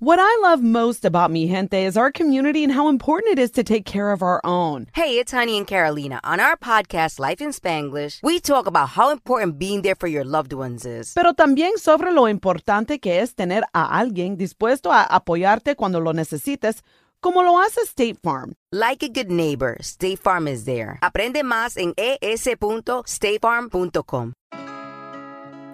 What I love most about Mi Gente is our community and how important it is to take care of our own. Hey, it's Honey and Carolina. On our podcast, Life in Spanglish, we talk about how important being there for your loved ones is. Pero también sobre lo importante que es tener a alguien dispuesto a apoyarte cuando lo necesites, como lo hace State Farm. Like a good neighbor, State Farm is there. Aprende más en es.statefarm.com.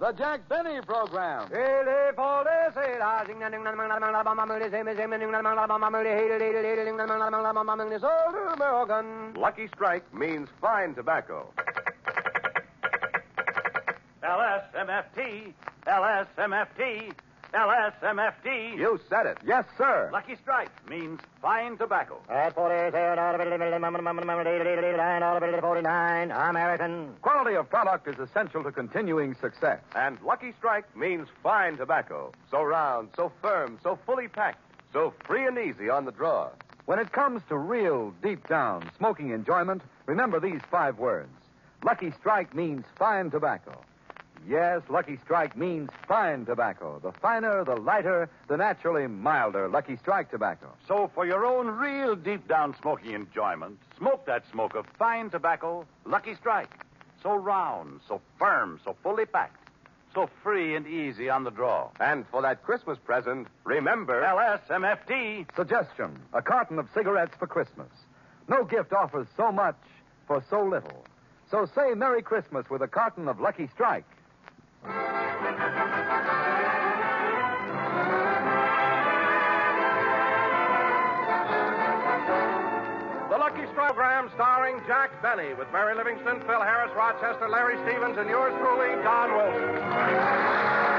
The Jack Benny Program. Lucky Strike means fine tobacco. LSMFT, LSMFT, LSMFT. You said it. Yes, sir. Lucky Strike means fine tobacco. American. Quality of product is essential to continuing success. And Lucky Strike means fine tobacco. So round, so firm, so fully packed, so free and easy on the draw. When it comes to real, deep down smoking enjoyment, remember these five words. Lucky Strike means fine tobacco. Yes, Lucky Strike means fine tobacco. The finer, the lighter, the naturally milder Lucky Strike tobacco. So, for your own real deep down smoking enjoyment, smoke that smoke of fine tobacco, Lucky Strike. So round, so firm, so fully packed, so free and easy on the draw. And for that Christmas present, remember LSMFT. suggestion a carton of cigarettes for Christmas. No gift offers so much for so little. So say Merry Christmas with a carton of Lucky Strike. The Lucky program starring Jack Benny with Mary Livingstone, Phil Harris, Rochester, Larry Stevens, and yours truly, Don Wilson.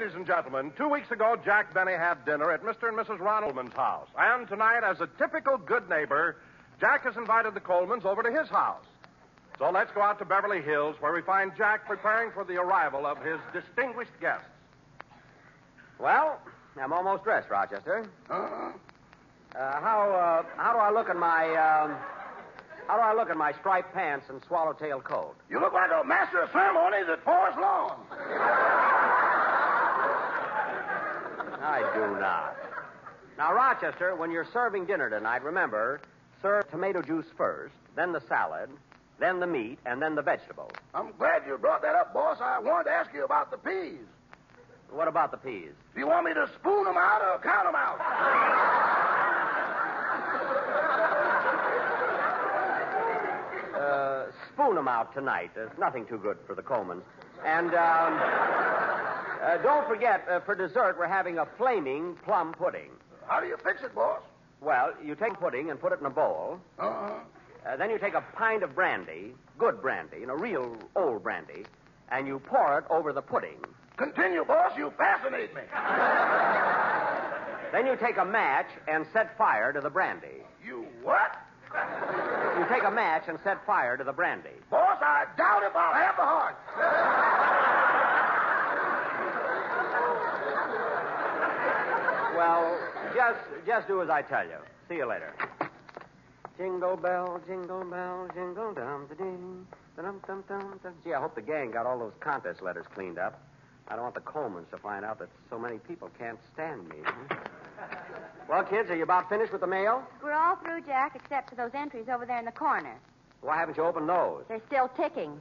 Ladies and gentlemen, two weeks ago, Jack Benny had dinner at Mr. and Mrs. Ron Colman's house. And tonight, as a typical good neighbor, Jack has invited the Colmans over to his house. So let's go out to Beverly Hills, where we find Jack preparing for the arrival of his distinguished guests. Well, I'm almost dressed, Rochester. Uh, how uh, how do I look in my um, how do I look in my striped pants and swallowtail coat? You look like a master of ceremonies at Forest Lawn. I do not. Now, Rochester, when you're serving dinner tonight, remember, serve tomato juice first, then the salad, then the meat, and then the vegetables. I'm glad you brought that up, boss. I wanted to ask you about the peas. What about the peas? Do you want me to spoon them out or count them out? Uh, spoon them out tonight. There's nothing too good for the Colmans. And um, uh, don't forget, uh, for dessert, we're having a flaming plum pudding. How do you fix it, boss? Well, you take pudding and put it in a bowl. Uh-huh. Uh, then you take a pint of brandy, good brandy, you know, real old brandy, and you pour it over the pudding. Continue, boss. You fascinate me. Then you take a match and set fire to the brandy. You what? You take a match and set fire to the brandy. Boss, I doubt if I'll have the heart. Well, just just do as I tell you. See you later. Jingle bell, jingle bell, jingle dum da ding, dum dum dum dum. Gee, I hope the gang got all those contest letters cleaned up. I don't want the Colmans to find out that so many people can't stand me. hmm? Well, kids, are you about finished with the mail? We're all through, Jack, except for those entries over there in the corner. Why haven't you opened those? They're still ticking.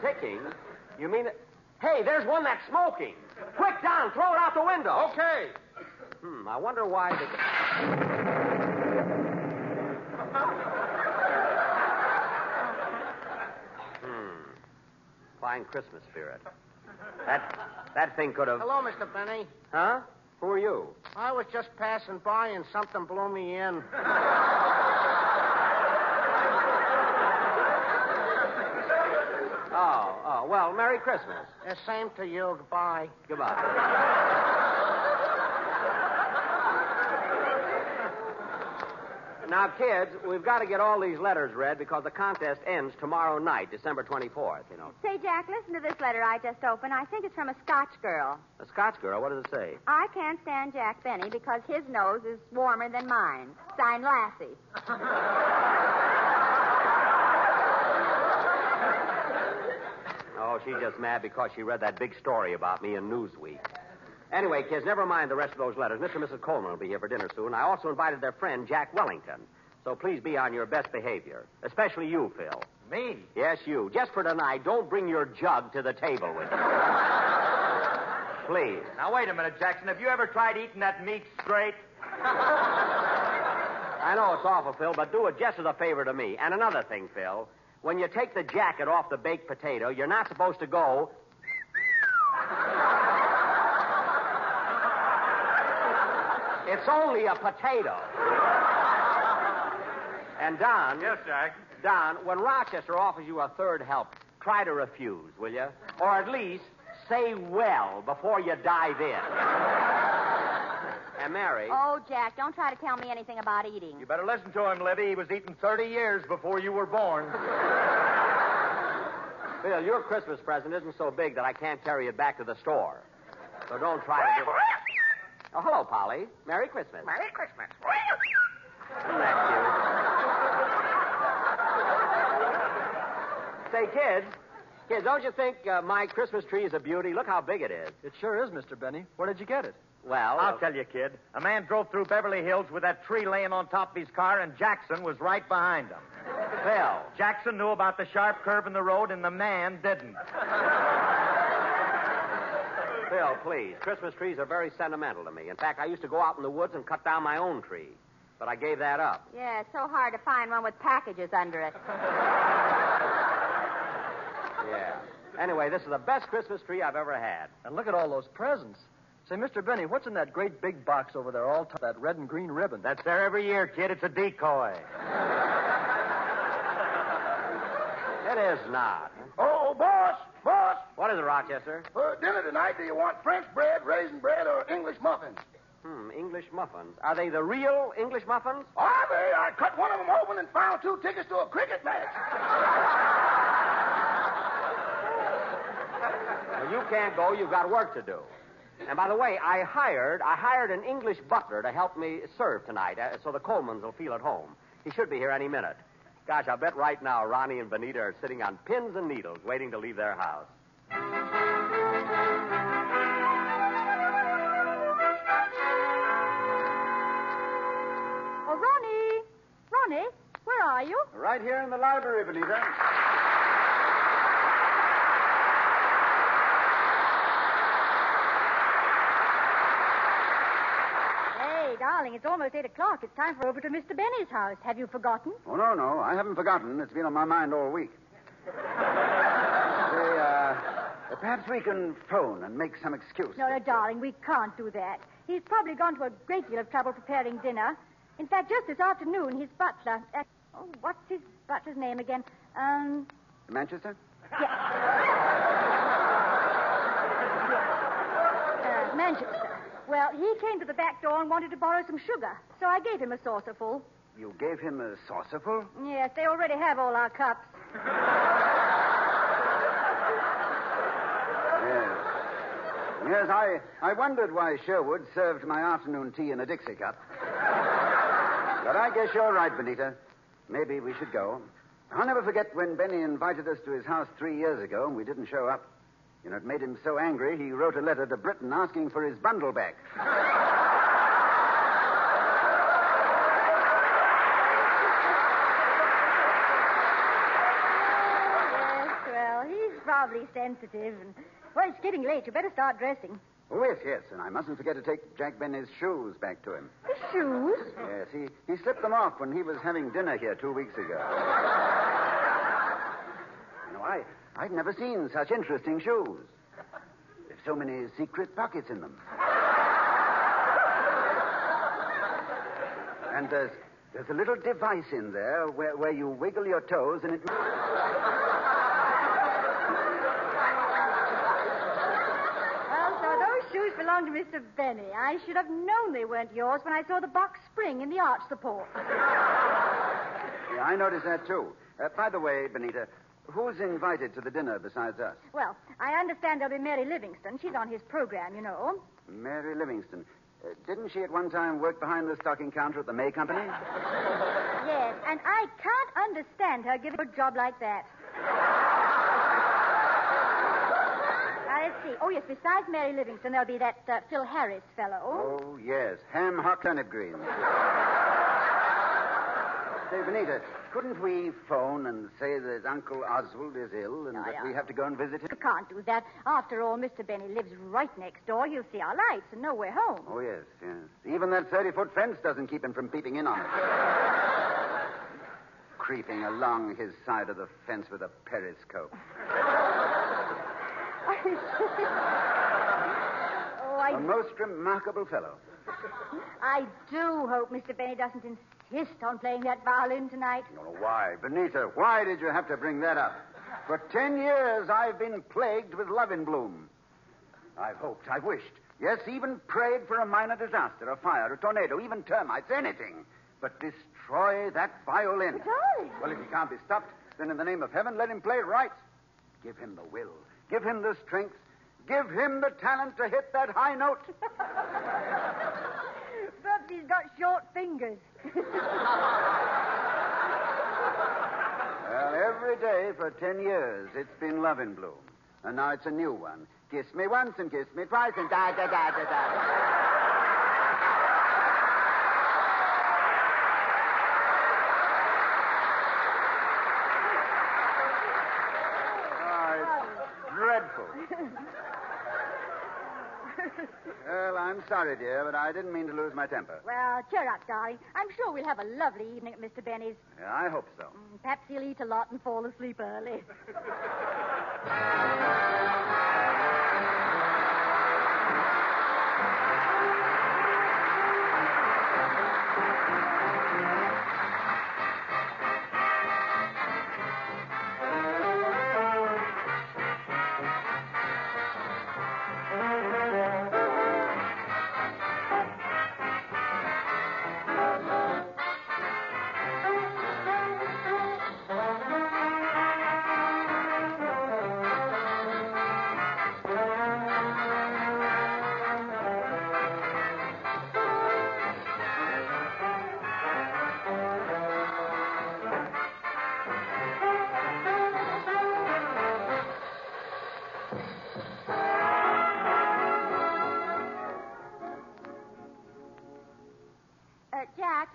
Ticking? You mean it? Hey, there's one that's smoking. Quick, Don, throw it out the window. Okay. Hmm, I wonder why they. hmm. Fine Christmas spirit. That that thing could have. Hello, Mr. Benny. Huh? Who are you? I was just passing by and something blew me in. Oh, oh, well, Merry Christmas. The same to you. Goodbye. Goodbye. Now, kids, we've got to get all these letters read because the contest ends tomorrow night, December 24th, you know. Say, Jack, listen to this letter I just opened. I think it's from a Scotch girl. A Scotch girl, what does it say? I can't stand Jack Benny because his nose is warmer than mine. Signed Lassie. Oh, she's just mad because she read that big story about me in Newsweek. Anyway, kids, never mind the rest of those letters. Mr. and Mrs. Colman will be here for dinner soon. I also invited their friend, Jack Wellington. So please be on your best behavior. Especially you, Phil. Me? Yes, you. Just for tonight, don't bring your jug to the table with you. please. Now, wait a minute, Jackson. Have you ever tried eating that meat straight? I know it's awful, Phil, but do it just as a favor to me. And another thing, Phil. When you take the jacket off the baked potato, you're not supposed to go. It's only a potato. And Don. Yes, Jack. Don, when Rochester offers you a third help, try to refuse, will you? Or at least say well before you dive in. And Mary. Oh, Jack, don't try to tell me anything about eating. You better listen to him, Livvy. He was eating 30 years before you were born. Bill, your Christmas present isn't so big that I can't carry it back to the store. So don't try to do Oh, hello, Polly. Merry Christmas. Merry Christmas. Isn't that cute? Say, kids, kids, don't you think uh, my Christmas tree is a beauty? Look how big it is. It sure is, Mr. Benny. Where did you get it? Well, I'll uh, tell you, kid. A man drove through Beverly Hills with that tree laying on top of his car, and Jackson was right behind him. Phil. Jackson knew about the sharp curve in the road, and the man didn't. Phil, please. Christmas trees are very sentimental to me. In fact, I used to go out in the woods and cut down my own tree. But I gave that up. Yeah, it's so hard to find one with packages under it. Yeah. Anyway, this is the best Christmas tree I've ever had. And look at all those presents. Say, Mr. Benny, what's in that great big box over there, all t- that red and green ribbon? That's there every year, kid. It's a decoy. It is not. Oh, boss, boss. What is it, Rochester? For dinner tonight, do you want French bread, raisin bread, or English muffins? Hmm, English muffins. Are they the real English muffins? Are they? I cut one of them open and found two tickets to a cricket match. Well, you can't go. You've got work to do. And by the way, I hired I hired an English butler to help me serve tonight, uh, so the Colmans will feel at home. He should be here any minute. Gosh, I bet right now Ronnie and Benita are sitting on pins and needles waiting to leave their house. Oh, Ronnie! Ronnie, where are you? Right here in the library, Benita. Hey, darling, it's almost 8 o'clock. It's time for over to Mr. Benny's house. Have you forgotten? Oh, no, no. I haven't forgotten. It's been on my mind all week. Say, uh, perhaps we can phone and make some excuse. No, no, darling, we can't do that. He's probably gone to a great deal of trouble preparing dinner. In fact, just this afternoon, his butler. Uh, oh, what's his butler's name again? Um, Manchester? uh, Manchester. Well, he came to the back door and wanted to borrow some sugar, so I gave him a saucerful. You gave him a saucerful? Yes, they already have all our cups. Yes. Yes, I, I wondered why Sherwood served my afternoon tea in a Dixie cup. But I guess you're right, Benita. Maybe we should go. I'll never forget when Benny invited us to his house three years ago and we didn't show up. You know, it made him so angry he wrote a letter to Britain asking for his bundle back. Yes, well, he's probably sensitive. And, well, it's getting late. You better start dressing. Oh, yes, yes, and I mustn't forget to take Jack Benny's shoes back to him. His shoes? Yes, he, he slipped them off when he was having dinner here two weeks ago. you know, I, I'd never seen such interesting shoes. There's so many secret pockets in them. And there's, there's a little device in there where, where you wiggle your toes and it. Well, so those shoes belong to Mr. Benny. I should have known they weren't yours when I saw the box spring in the arch support. Yeah, I noticed that too. Uh, by the way, Benita, who's invited to the dinner besides us? Well, I understand there'll be Mary Livingstone. She's on his program, you know. Mary Livingstone. Uh, didn't she at one time work behind the stocking counter at the May Company? Yes, and I can't understand her giving a job like that. now, let's see. Oh, yes, besides Mary Livingstone, there'll be that uh, Phil Harris fellow. Oh, yes. Ham hock turnip greens. Say, Benita, couldn't we phone and say that Uncle Oswald is ill and Oh, that we have to go and visit him? You can't do that. After all, Mr. Benny lives right next door. He'll see our lights and know we're home. Oh, yes, yes. Even that 30 foot fence doesn't keep him from peeping in on it. Creeping along his side of the fence with a periscope. oh, I, A most remarkable fellow. I do hope Mr. Benny doesn't insist on playing that violin tonight. Oh, why? Benita, why did you have to bring that up? For ten years, I've been plagued with love in bloom. I've hoped, I've wished, yes, even prayed for a minor disaster, a fire, a tornado, even termites, anything. But destroy that violin. Darling. Well, if he can't be stopped, then in the name of heaven, let him play right. Give him the will. Give him the strength. Give him the talent to hit that high note. He's got short fingers. Well, every day for ten years, it's been love in bloom. And now it's a new one. Kiss me once and kiss me twice and da da da da da. Oh, it's dreadful. Well, I'm sorry, dear, but I didn't mean to lose my temper. well, cheer up, darling. I'm sure we'll have a lovely evening at Mr. Benny's. Yeah, I hope so. Mm, perhaps he'll eat a lot and fall asleep early.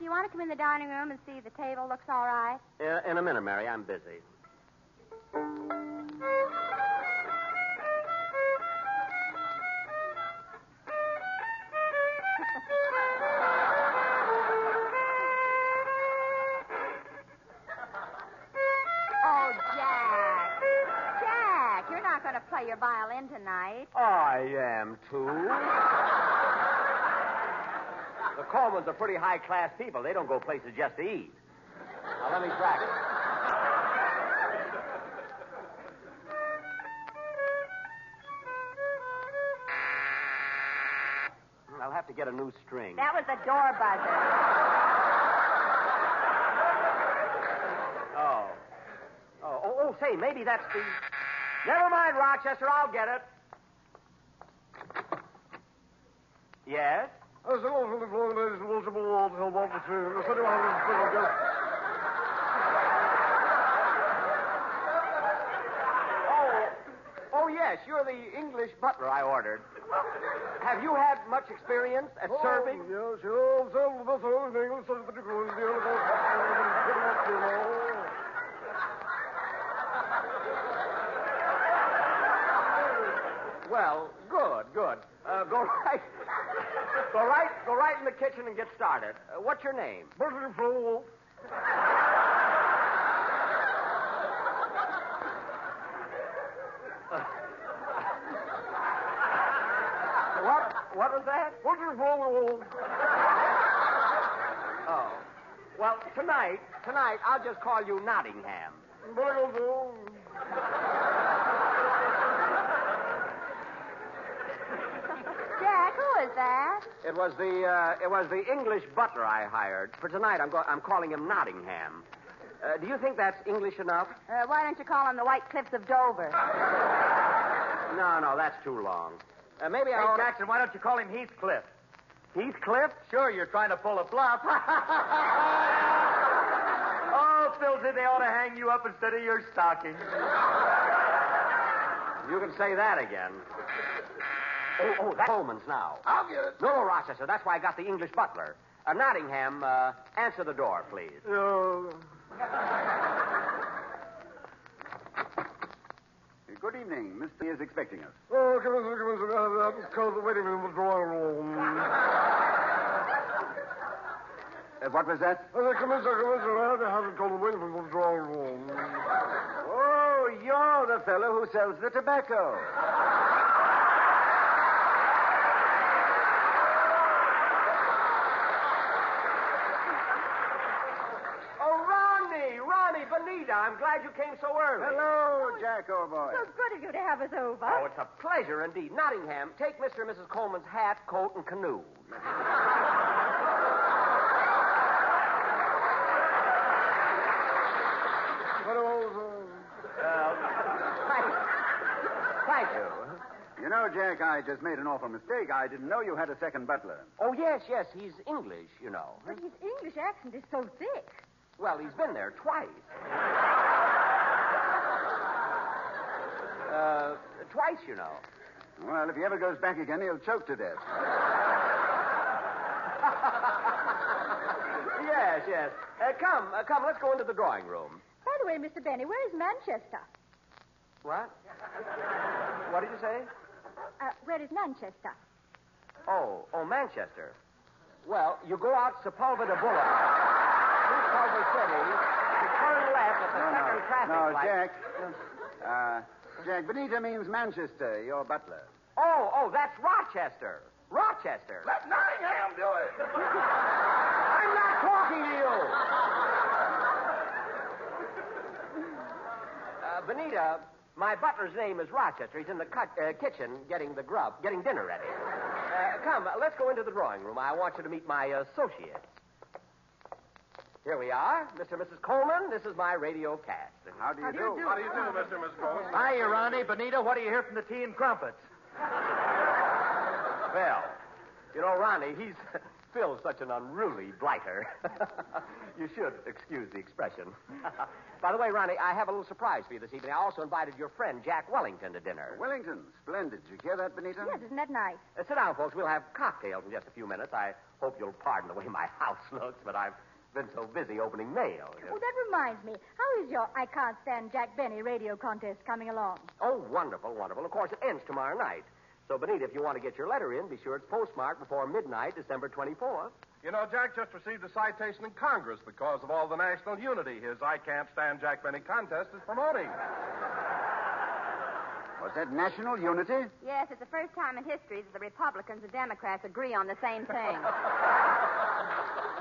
you want to come in the dining room and see if the table looks all right? Uh, in a minute, Mary. I'm busy. Oh, Jack. Jack, you're not going to play your violin tonight. I am, too. Colmans are pretty high class people. They don't go places just to eat. Now, let me practice. I'll have to get a new string. That was the door buzzer. Oh. Oh, oh, oh, say, maybe that's the. Never mind, Rochester, I'll get it. Yes? Oh, oh, yes, you're the English butler I ordered. Have you had much experience at serving? Yes, yes, Well, good, good. Uh, go right, go right, go right in the kitchen and get started. Uh, what's your name? What? What was that? Oh. Well, tonight, tonight, I'll just call you Nottingham. Jack, who is that? It was the uh, it was the English butler I hired for tonight. I'm go- I'm calling him Nottingham. Uh, do you think that's English enough? Uh, why don't you call him the White Cliffs of Dover? No, no, that's too long. Uh, maybe Hey, I ought Jackson, why don't you call him Heathcliff? Heathcliff? Sure, you're trying to pull a bluff. oh, Philsy, they ought to hang you up instead of your stocking. You can say that again. Oh, oh, that's Colman's now. I'll get it. No, no, Rochester. That's why I got the English butler. Uh, Nottingham, uh, answer the door, please. Good evening. Mr. is expecting us. Oh, come in, come in, come in. Call the waiting room, the drawing room. Uh, what was that? Uh, come in, sir, come in, sir. I have to have it called the waiting room, the drawing room. Oh, you're the fellow who sells the tobacco. Oh, Ronnie, Ronnie, Benita, I'm glad you came so early. Hello, oh, Jack, old boy. So good of you to have us over. Oh, it's a pleasure indeed. Nottingham, take Mr. and Mrs. Colman's hat, coat, and canoe. Thank you. You know, Jack, I just made an awful mistake. I didn't know you had a second butler. Oh, yes, yes, he's English, you know. But his English accent is so thick. Well, he's been there twice. Uh, twice, you know. Well, if he ever goes back again, he'll choke to death. yes, yes. Uh, come, uh, come, let's go into the drawing room. By the way, Mr. Benny, where is Manchester? What? What did you say? Uh, where is Manchester? Oh, oh, Manchester. Well, you go out Sepulveda Boulevard, through Culver City, you turn left at the second traffic no, light. Jack. Uh, Jack, Benita means Manchester, your butler. Oh, oh, that's Rochester. Rochester. Let Nottingham do it. I'm not talking to you. Uh, Benita, my butler's name is Rochester. He's in the cut, uh, kitchen getting the grub, getting dinner ready. Uh, come, let's go into the drawing room. I want you to meet my associates. Here we are, Mr. and Mrs. Colman. This is my radio cast. How do you How do you do? How do you do, Mr. and Miss Colman? Hiya, Ronnie. Benita, what do you hear from the tea and crumpets? Well, you know, Ronnie, he's Phil's such an unruly blighter. you should excuse the expression. By the way, Ronnie, I have a little surprise for you this evening. I also invited your friend Jack Wellington to dinner. Wellington, splendid. Did you hear that, Benita? Yes, isn't that nice? Uh, sit down, folks. We'll have cocktails in just a few minutes. I hope you'll pardon the way my house looks, but I've been so busy opening mail. Oh, that reminds me. How is your I Can't Stand Jack Benny radio contest coming along? Oh, wonderful, wonderful. Of course, it ends tomorrow night. So, Benita, if you want to get your letter in, be sure it's postmarked before midnight, December 24th. You know, Jack just received a citation in Congress because of all the national unity his I Can't Stand Jack Benny contest is promoting. Was that national unity? Yes, it's the first time in history that the Republicans and Democrats agree on the same thing.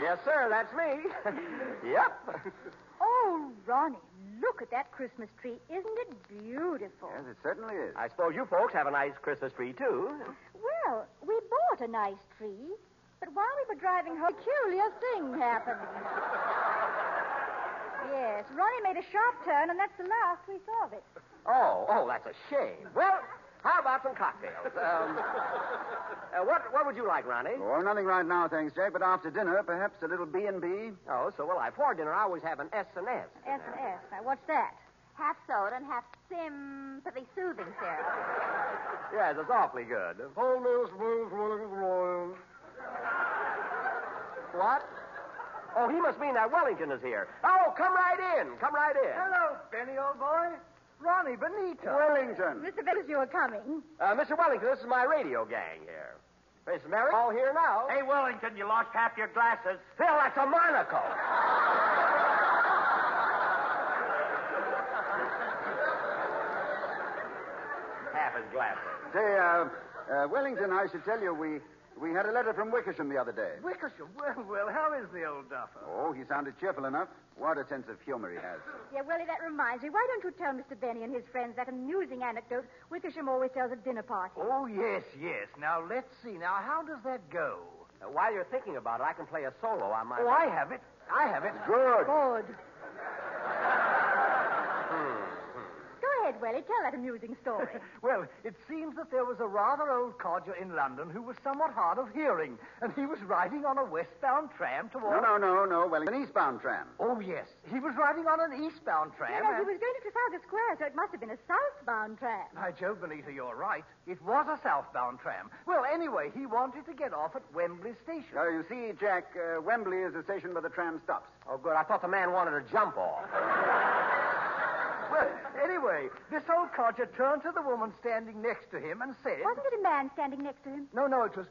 Yes, sir, that's me. yep. Oh, Ronnie, look at that Christmas tree. Isn't it beautiful? Yes, it certainly is. I suppose you folks have a nice Christmas tree, too. Well, we bought a nice tree, but while we were driving home, a peculiar thing happened. yes, Ronnie made a sharp turn, and that's the last we saw of it. Oh, oh, that's a shame. Well, how about some cocktails? Um, uh, what, what would you like, Ronnie? Oh, nothing right now, thanks, Jack. But after dinner, perhaps a little B and B. Oh, so will I. For dinner, I always have an S and S. S and S. Now, what's that? half soda and half sympathy soothing syrup. Yes, it's awfully good. Hold me, Mr. Blues, Wellington Royal. What? Oh, he must mean that Wellington is here. Oh, come right in. Come right in. Hello, Benny, old boy. Ronnie Benita. Wellington. Mr. Vickers, you are coming. Uh, Mr. Wellington, this is my radio gang here. Miss Mary, all here now. Hey, Wellington, you lost half your glasses. Phil, that's a monocle. half his glasses. Say, uh, uh, Wellington, I should tell you, we We had a letter from Wickersham the other day. Wickersham? Well, well, how is the old duffer? Oh, he sounded cheerful enough. What a sense of humor he has. Yeah, Willie, that reminds me. Why don't you tell Mr. Benny and his friends that amusing anecdote Wickersham always tells at dinner parties? Oh, yes, yes. Now, let's see. Now, how does that go? Uh, while you're thinking about it, I can play a solo on my. Oh, I have it. I have it. Good. Good. Go ahead, Willie. Tell that amusing story. Well, it seems that there was a rather old codger in London who was somewhat hard of hearing, and he was riding on a westbound tram No, toward. no, no, no. Well, an eastbound tram. Oh, yes. He was riding on an eastbound tram. Yeah, he and- was going to Trafalgar Square, so it must have been a southbound tram. By Jove, Benita, you're right. It was a southbound tram. Well, anyway, he wanted to get off at Wembley Station. Uh, you see, Jack, uh, Wembley is the station where the tram stops. Oh, good. I thought the man wanted to jump off. Well, anyway, this old codger turned to the woman standing next to him and said. Wasn't it a man standing next to him? No, no, it was.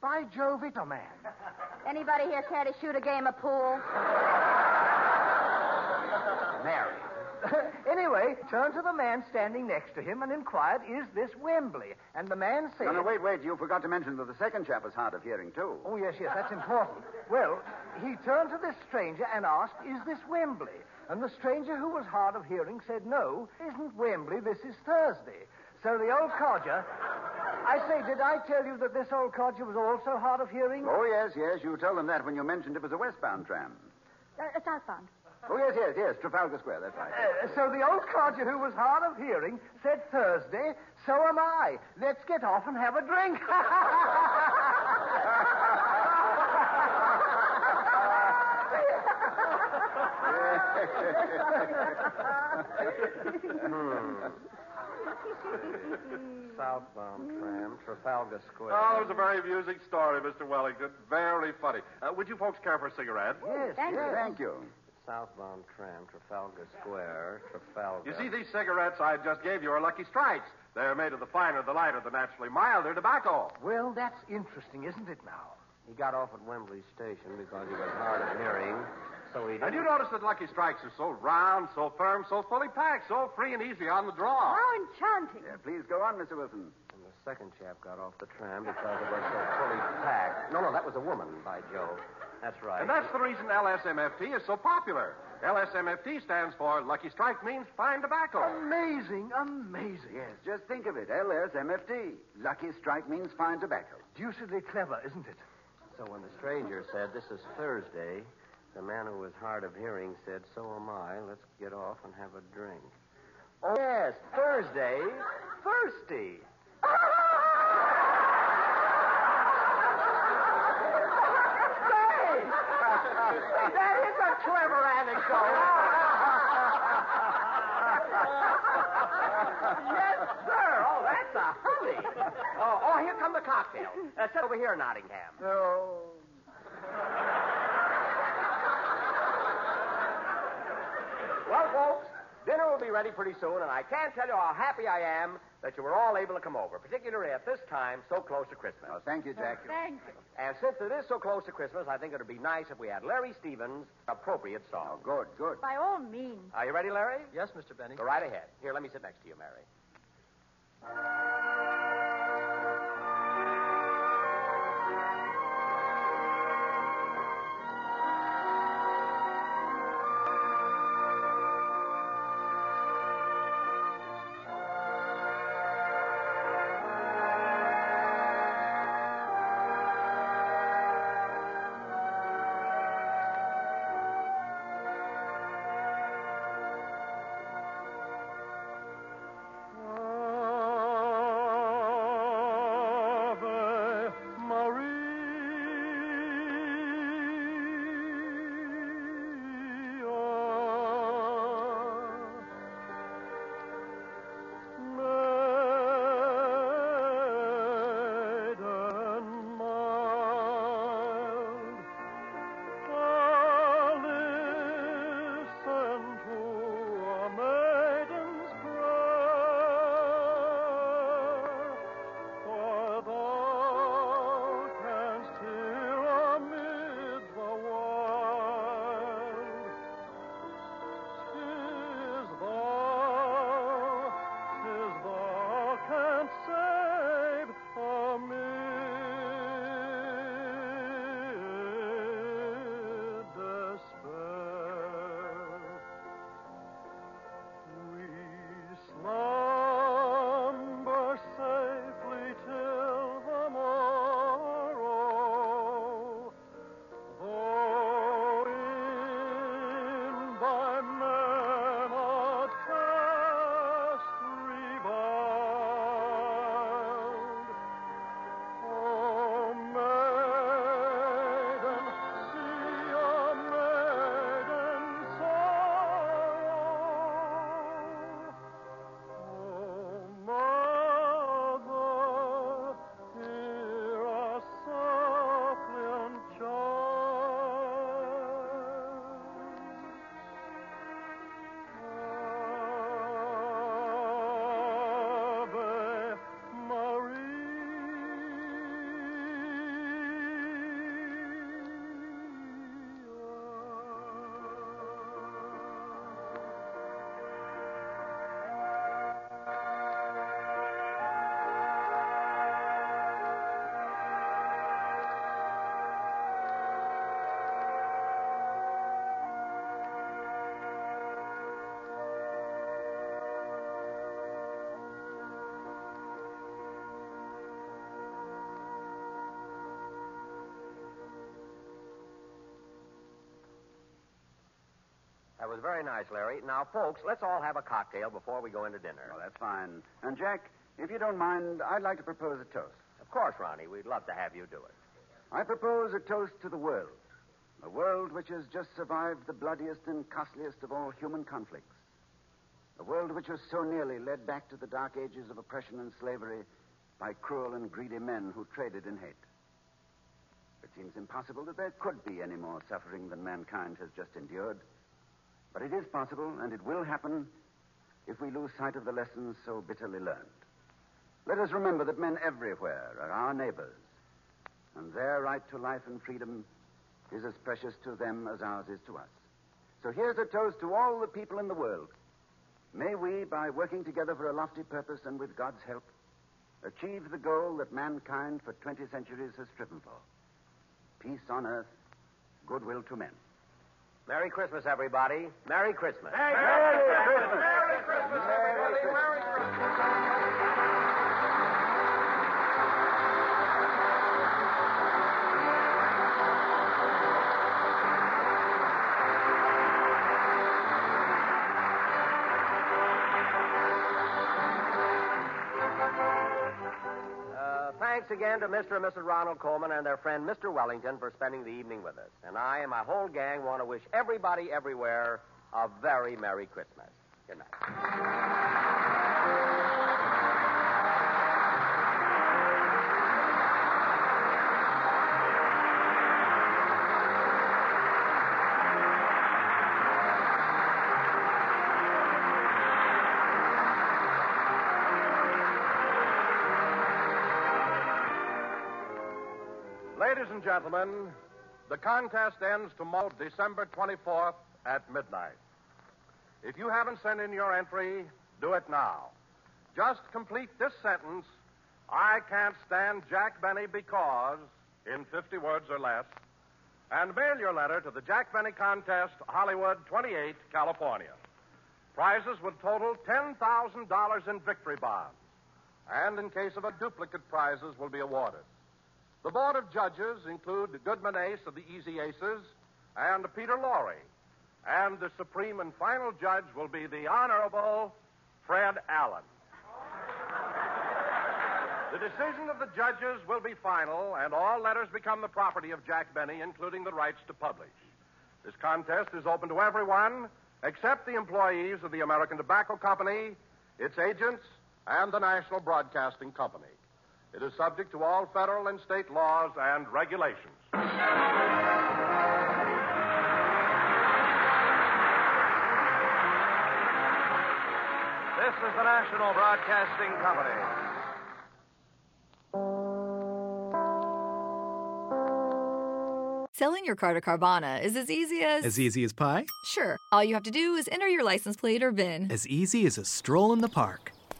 By Jove, it's a man. Anybody here care to shoot a game of pool? Mary. anyway, turned to the man standing next to him and inquired, Is this Wembley? And the man said. No, no, wait, wait. You forgot to mention that the second chap was hard of hearing, too. Oh, yes, yes, that's important. Well, he turned to this stranger and asked, Is this Wembley? And the stranger, who was hard of hearing, said, No, isn't Wembley. This is Thursday. So the old codger. I say, did I tell you that this old codger was also hard of hearing? Oh, yes, yes. You told them that when you mentioned it was a westbound tram. Uh, uh, southbound. Oh, yes, yes, yes. Trafalgar Square, that's right. Uh, so the old codger who was hard of hearing said Thursday, so am I. Let's get off and have a drink. Southbound tram, Trafalgar Square. Oh, it was a very amusing story, Mr. Wellington. Very funny. Uh, would you folks care for a cigarette? Yes, Thank yes. you. Thank you. Southbound tram, Trafalgar Square, Trafalgar. You see, these cigarettes I just gave you are Lucky Strikes. They're made of the finer, the lighter, the naturally milder tobacco. Well, that's interesting, isn't it now? He got off at Wembley Station because he was hard of hearing, so he didn't. And you notice that Lucky Strikes are so round, so firm, so fully packed, so free and easy on the draw. How enchanting. Yeah, please go on, Mr. Wilson. And the second chap got off the tram because it was so fully packed. No, no, that was a woman, by Jove. That's right. And that's the reason LSMFT is so popular. LSMFT stands for Lucky Strike means fine tobacco. Amazing, amazing. Yes, just think of it. LSMFT. Lucky Strike means fine tobacco. Deucedly clever, isn't it? So when the stranger said, This is Thursday, the man who was hard of hearing said, So am I. Let's get off and have a drink. Oh, yes, Thursday. Thirsty. that is a clever anecdote. yes, sir. Oh, that's a honey. Oh, oh, here come the cocktail. Uh, sit over here, Nottingham. Oh. Well, folks, dinner will be ready pretty soon, and I can't tell you how happy I am that you were all able to come over, particularly at this time so close to Christmas. Oh, thank you, oh, Jack. Thank you. And since it is so close to Christmas, I think it would be nice if we had Larry Stevens' appropriate song. Oh, good, good. By all means. Are you ready, Larry? Yes, Mr. Benny. Go right ahead. Here, let me sit next to you, Mary. Was very nice, Larry. Now, folks, let's all have a cocktail before we go into dinner. Well, that's fine. And, Jack, if you don't mind, I'd like to propose a toast. Of course, Ronnie. We'd love to have you do it. I propose a toast to the world. A world which has just survived the bloodiest and costliest of all human conflicts. A world which was so nearly led back to the dark ages of oppression and slavery by cruel and greedy men who traded in hate. It seems impossible that there could be any more suffering than mankind has just endured. But it is possible, and it will happen if we lose sight of the lessons so bitterly learned. Let us remember that men everywhere are our neighbors, and their right to life and freedom is as precious to them as ours is to us. So here's a toast to all the people in the world. May we, by working together for a lofty purpose and with God's help, achieve the goal that mankind for 20 centuries has striven for peace on earth, goodwill to men. Merry Christmas, everybody. Merry Christmas. Merry Christmas. Merry Christmas, everybody. Merry Christmas. Thanks again to Mr. and Mrs. Ronald Colman and their friend Mr. Wellington for spending the evening with us. And I and my whole gang want to wish everybody everywhere a very Merry Christmas. Good night. Gentlemen, the contest ends tomorrow, December 24th at midnight. If you haven't sent in your entry, do it now. Just complete this sentence I can't stand Jack Benny because, in 50 words or less, and mail your letter to the Jack Benny Contest, Hollywood 28, California. Prizes would total $10,000 in victory bonds, and in case of a duplicate, prizes will be awarded. The board of judges include Goodman Ace of the Easy Aces and Peter Lorre. And the supreme and final judge will be the Honorable Fred Allen. The decision of the judges will be final, and all letters become the property of Jack Benny, including the rights to publish. This contest is open to everyone except the employees of the American Tobacco Company, its agents, and the National Broadcasting Company. It is subject to all federal and state laws and regulations. This is the National Broadcasting Company. Selling your car to Carvana is as easy as. As easy as pie? Sure. All you have to do is enter your license plate or VIN. As easy as a stroll in the park.